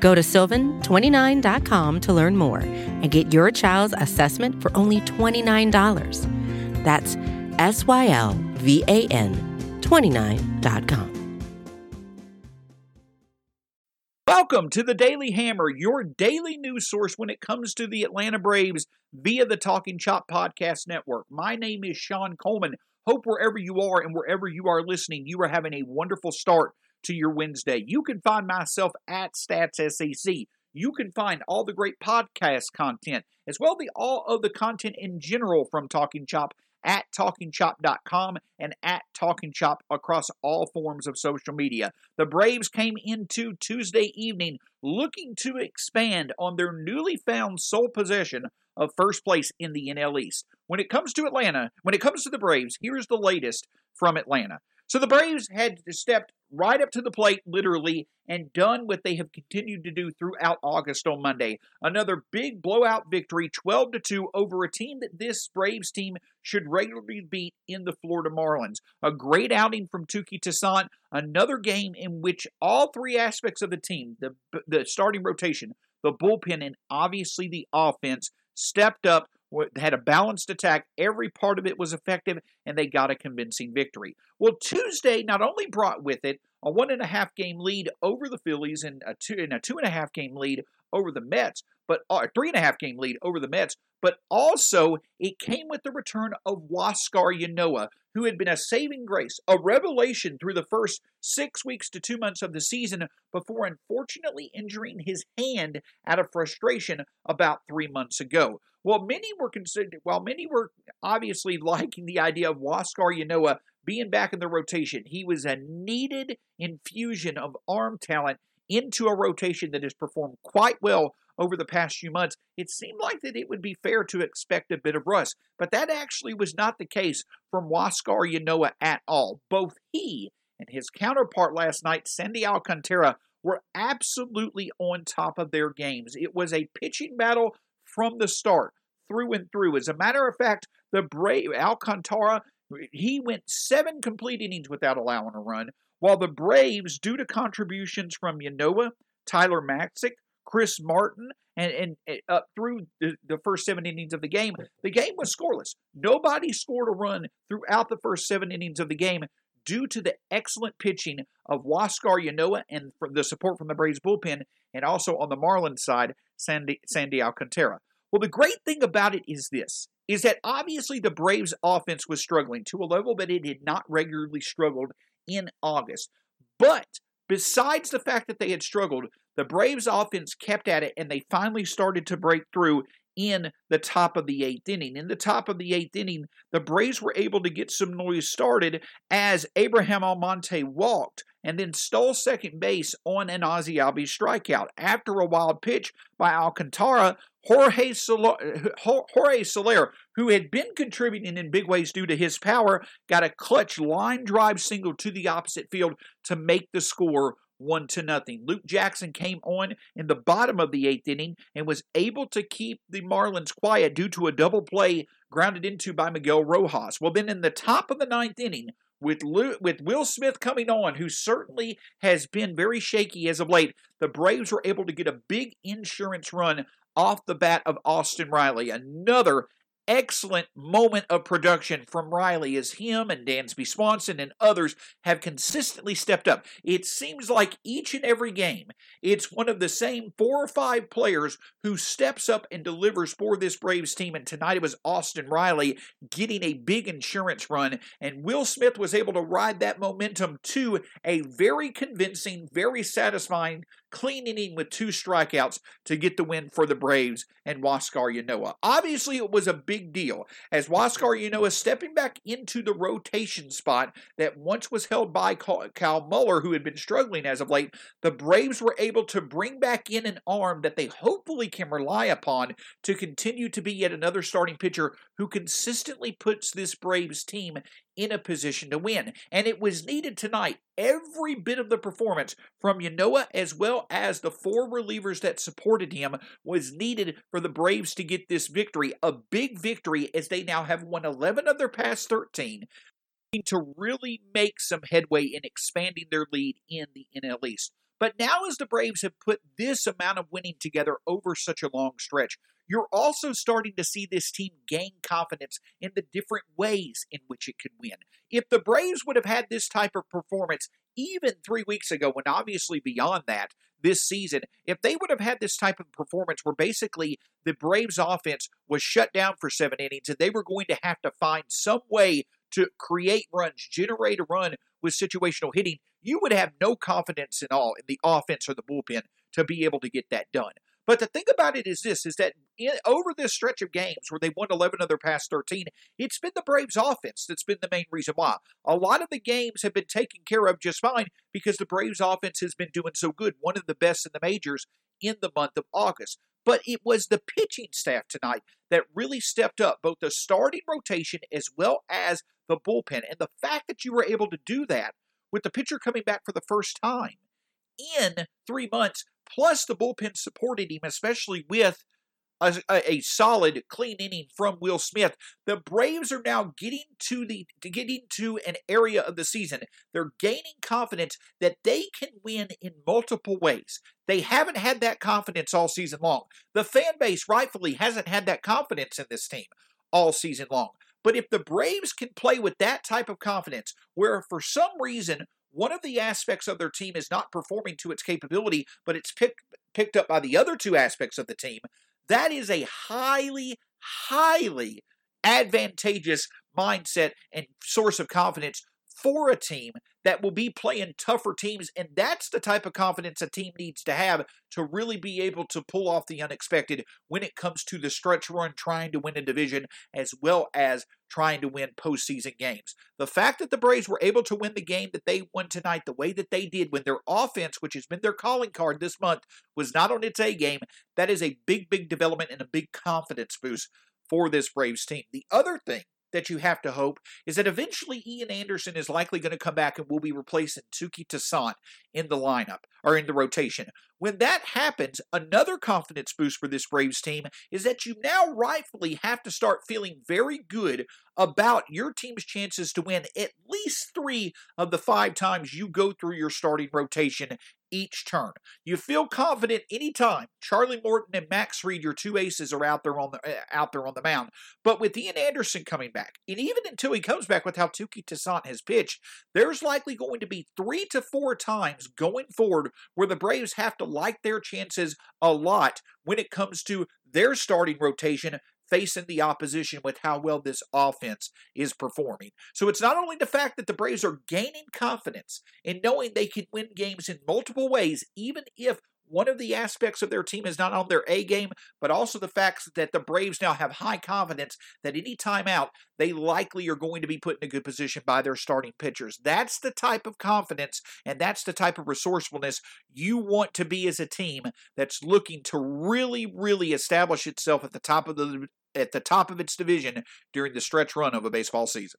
Go to sylvan29.com to learn more and get your child's assessment for only $29. That's S Y L V A N 29.com. Welcome to the Daily Hammer, your daily news source when it comes to the Atlanta Braves via the Talking Chop Podcast Network. My name is Shawn Coleman. Hope wherever you are and wherever you are listening, you are having a wonderful start to your Wednesday. You can find myself at StatsSEC. You can find all the great podcast content, as well as all of the content in general from Talking Chop at talkingchop.com and at Talking Chop across all forms of social media. The Braves came into Tuesday evening looking to expand on their newly found sole possession of first place in the NL East. When it comes to Atlanta, when it comes to the Braves, here's the latest from Atlanta. So the Braves had stepped right up to the plate, literally, and done what they have continued to do throughout August on Monday. Another big blowout victory, 12 to 2, over a team that this Braves team should regularly beat in the Florida Marlins. A great outing from Touki Toussaint. Another game in which all three aspects of the team, the the starting rotation, the bullpen, and obviously the offense, stepped up had a balanced attack. Every part of it was effective, and they got a convincing victory. Well, Tuesday not only brought with it a one and a half game lead over the Phillies and a two and a two and a half game lead over the Mets, but uh, three and a half game lead over the Mets, but also it came with the return of Huascar Ynoa, who had been a saving grace, a revelation through the first six weeks to two months of the season before unfortunately injuring his hand out of frustration about three months ago. Well, many were considered, while many were obviously liking the idea of Huascar Ynoa being back in the rotation, he was a needed infusion of arm talent into a rotation that has performed quite well over the past few months, it seemed like that it would be fair to expect a bit of rust. But that actually was not the case from Huascar Ynoa at all. Both he and his counterpart last night, Sandy Alcantara, were absolutely on top of their games. It was a pitching battle from the start, through and through. As a matter of fact, the Brave Alcantara he went seven complete innings without allowing a run, while the Braves, due to contributions from Ynoa, Tyler Matzek, Chris Martin, and, and, up through the, the, first seven innings of the game, the game was scoreless. Nobody scored a run throughout the first seven innings of the game due to the excellent pitching of Huascar Ynoa and the support from the Braves bullpen, and also on the Marlins side, Sandy, Sandy Alcantara. Well, the great thing about it is this is that obviously the Braves offense was struggling to a level that it had not regularly struggled in August. But besides the fact that they had struggled, the Braves offense kept at it and they finally started to break through in the top of the eighth inning. In the top of the eighth inning, the Braves were able to get some noise started as Abraham Almonte walked and then stole second base on an Ozzie Albies strikeout. After a wild pitch by Alcantara, Jorge Soler, Jorge Soler, who had been contributing in big ways due to his power, got a clutch line drive single to the opposite field to make the score one to nothing. Luke Jackson came on in the bottom of the eighth inning and was able to keep the Marlins quiet due to a double play grounded into by Miguel Rojas. Well, then in the top of the ninth inning, with with Will Smith coming on, who certainly has been very shaky as of late, the Braves were able to get a big insurance run off the bat of Austin Riley. Another excellent moment of production from Riley as him and Dansby Swanson and others have consistently stepped up. It seems like each and every game, it's one of the same four or five players who steps up and delivers for this Braves team. And tonight it was Austin Riley getting a big insurance run, and Will Smith was able to ride that momentum to a very convincing, very satisfying clean inning with two strikeouts to get the win for the Braves and Huascar Ynoa. Obviously, it was a big big deal as Huascar Ynoa, is stepping back into the rotation spot that once was held by Kyle Muller, who had been struggling as of late. The Braves were able to bring back in an arm that they hopefully can rely upon to continue to be yet another starting pitcher who consistently puts this Braves team in a position to win. And it was needed tonight. Every bit of the performance from Ynoa as well as the four relievers that supported him was needed for the Braves to get this victory. A big victory as they now have won 11 of their past 13 to really make some headway in expanding their lead in the NL East. But now, as the Braves have put this amount of winning together over such a long stretch, you're also starting to see this team gain confidence in the different ways in which it could win. If the Braves would have had this type of performance even three weeks ago, when obviously beyond that, this season, if they would have had this type of performance where basically the Braves offense was shut down for seven innings and they were going to have to find some way to create runs, generate a run with situational hitting, you would have no confidence at all in the offense or the bullpen to be able to get that done. But the thing about it is this: is that in, over this stretch of games where they won 11 of their past 13, it's been the Braves' offense that's been the main reason why. A lot of the games have been taken care of just fine because the Braves' offense has been doing so good, one of the best in the majors in the month of August. But it was the pitching staff tonight that really stepped up, both the starting rotation as well as the bullpen. And the fact that you were able to do that with the pitcher coming back for the first time in three months, plus the bullpen supported him, especially with a, a, solid, clean inning from Will Smith. The Braves are now getting to the getting to an area of the season. They're gaining confidence that they can win in multiple ways. They haven't had that confidence all season long. The fan base rightfully hasn't had that confidence in this team all season long. But if the Braves can play with that type of confidence, where for some reason one of the aspects of their team is not performing to its capability, but it's picked picked up by the other two aspects of the team, that is a highly, highly advantageous mindset and source of confidence for a team that will be playing tougher teams. And that's the type of confidence a team needs to have to really be able to pull off the unexpected when it comes to the stretch run trying to win a division as well as trying to win postseason games. The fact that the Braves were able to win the game that they won tonight the way that they did when their offense, which has been their calling card this month, was not on its A game, that is a big, big development and a big confidence boost for this Braves team. The other thing that you have to hope is that eventually Ian Anderson is likely going to come back and will be replacing Touki Toussaint in the lineup or in the rotation. When that happens, another confidence boost for this Braves team is that you now rightfully have to start feeling very good about your team's chances to win at least three of the five times you go through your starting rotation each turn. You feel confident anytime Charlie Morton and Max Fried, your two aces, are out there on the uh, out there on the mound. But with Ian Anderson coming back, and even until he comes back with how Touki Toussaint has pitched, there's likely going to be three to four times going forward where the Braves have to like their chances a lot when it comes to their starting rotation facing the opposition with how well this offense is performing. So it's not only the fact that the Braves are gaining confidence in knowing they can win games in multiple ways, even if one of the aspects of their team is not on their A game, but also the fact that the Braves now have high confidence that any time out, they likely are going to be put in a good position by their starting pitchers. That's the type of confidence and that's the type of resourcefulness you want to be as a team that's looking to really, really establish itself at the top of the at the top of its division during the stretch run of a baseball season.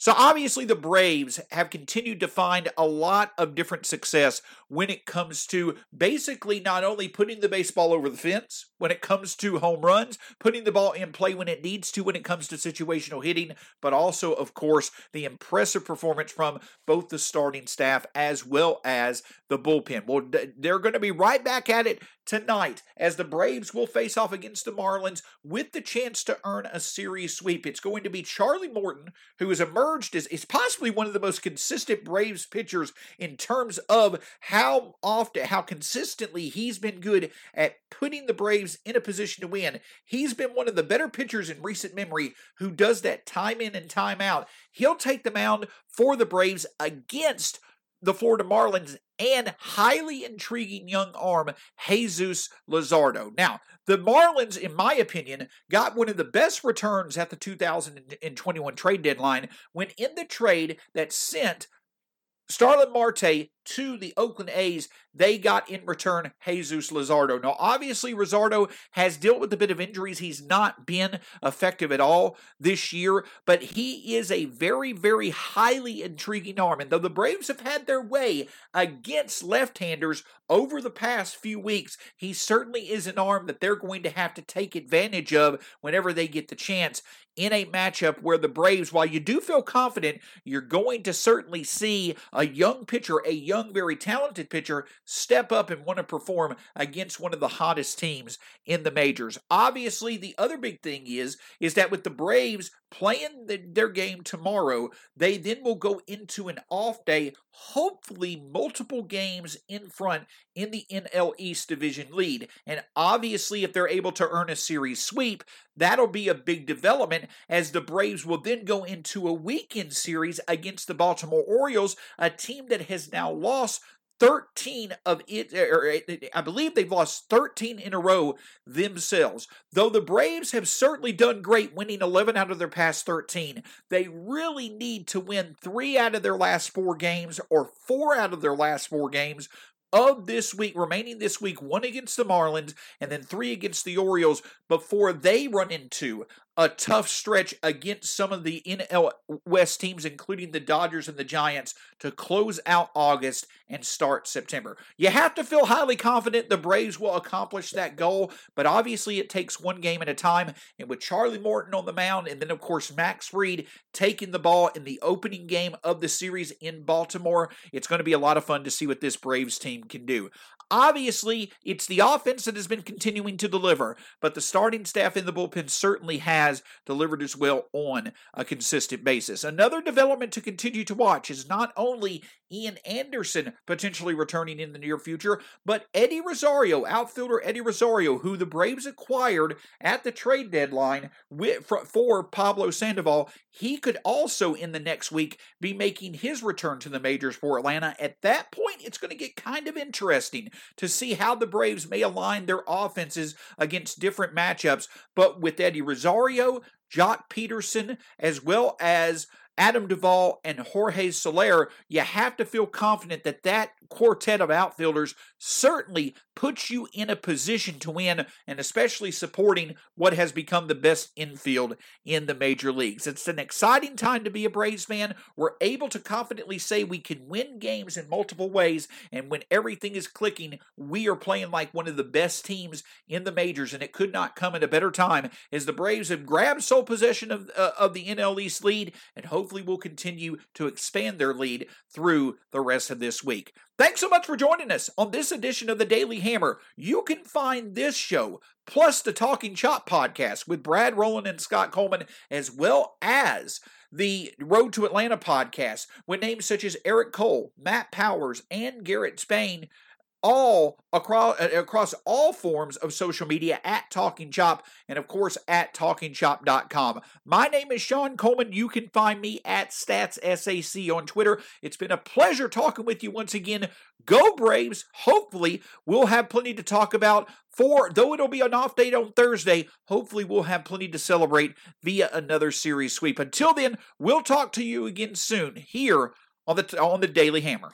So obviously, the Braves have continued to find a lot of different success when it comes to basically not only putting the baseball over the fence, when it comes to home runs, putting the ball in play when it needs to, when it comes to situational hitting, but also, of course, the impressive performance from both the starting staff as well as the bullpen. Well, they're going to be right back at it tonight as the Braves will face off against the Marlins with the chance to earn a series sweep. It's going to be Charlie Morton, who has emerged as is possibly one of the most consistent Braves pitchers in terms of how often, how consistently he's been good at putting the Braves in a position to win. He's been one of the better pitchers in recent memory who does that time in and time out. He'll take the mound for the Braves against the Florida Marlins and highly intriguing young arm, Jesus Luzardo. Now, the Marlins, in my opinion, got one of the best returns at the 2021 trade deadline when in the trade that sent Starling Marte to the Oakland A's, they got in return Jesus Luzardo. Now, obviously, Luzardo has dealt with a bit of injuries. He's not been effective at all this year, but he is a very, very highly intriguing arm. And though the Braves have had their way against left handers over the past few weeks, he certainly is an arm that they're going to have to take advantage of whenever they get the chance in a matchup where the Braves, while you do feel confident, you're going to certainly see a young pitcher, a young, very talented pitcher step up and want to perform against one of the hottest teams in the majors. Obviously, the other big thing is is that with the Braves playing the, their game tomorrow, they then will go into an off day, hopefully multiple games in front in the NL East division lead. And obviously, if they're able to earn a series sweep, that'll be a big development as the Braves will then go into a weekend series against the Baltimore Orioles, a team that has now lost 13 of it, er, er, or I believe they've lost 13 in a row themselves. Though the Braves have certainly done great winning 11 out of their past 13, they really need to win three out of their last four games or four out of their last four games of this week, remaining this week, one against the Marlins and then three against the Orioles before they run into a tough stretch against some of the NL West teams, including the Dodgers and the Giants, to close out August and start September. You have to feel highly confident the Braves will accomplish that goal, but obviously it takes one game at a time. And with Charlie Morton on the mound, and then, of course, Max Fried taking the ball in the opening game of the series in Baltimore, it's going to be a lot of fun to see what this Braves team can do. Obviously, it's the offense that has been continuing to deliver, but the starting staff in the bullpen certainly has delivered as well on a consistent basis. Another development to continue to watch is not only Ian Anderson potentially returning in the near future, but Eddie Rosario, outfielder Eddie Rosario, who the Braves acquired at the trade deadline for Pablo Sandoval, he could also in the next week be making his return to the majors for Atlanta. At that point, it's going to get kind of interesting to see how the Braves may align their offenses against different matchups. But with Eddie Rosario, Joc Pederson, as well as Adam Duvall and Jorge Soler, you have to feel confident that that quartet of outfielders certainly puts you in a position to win, and especially supporting what has become the best infield in the major leagues. It's an exciting time to be a Braves fan. We're able to confidently say we can win games in multiple ways, and when everything is clicking, we are playing like one of the best teams in the majors, and it could not come at a better time as the Braves have grabbed sole possession of, uh, of the NL East lead and hopefully will continue to expand their lead through the rest of this week. Thanks so much for joining us on this edition of the Daily Hammer. You can find this show, plus the Talking Chop podcast with Brad Rowland and Scott Coleman, as well as the Road to Atlanta podcast with names such as Eric Cole, Matt Powers, and Garrett Spain all across uh, across all forms of social media at Talking Chop and of course at talkingchop.com. My name is Shawn Coleman. You can find me at StatsSAC on Twitter. It's been a pleasure talking with you once again. Go Braves. Hopefully, we'll have plenty to talk about for though it'll be an off date on Thursday, hopefully we'll have plenty to celebrate via another series sweep. Until then, we'll talk to you again soon here on the on the Daily Hammer.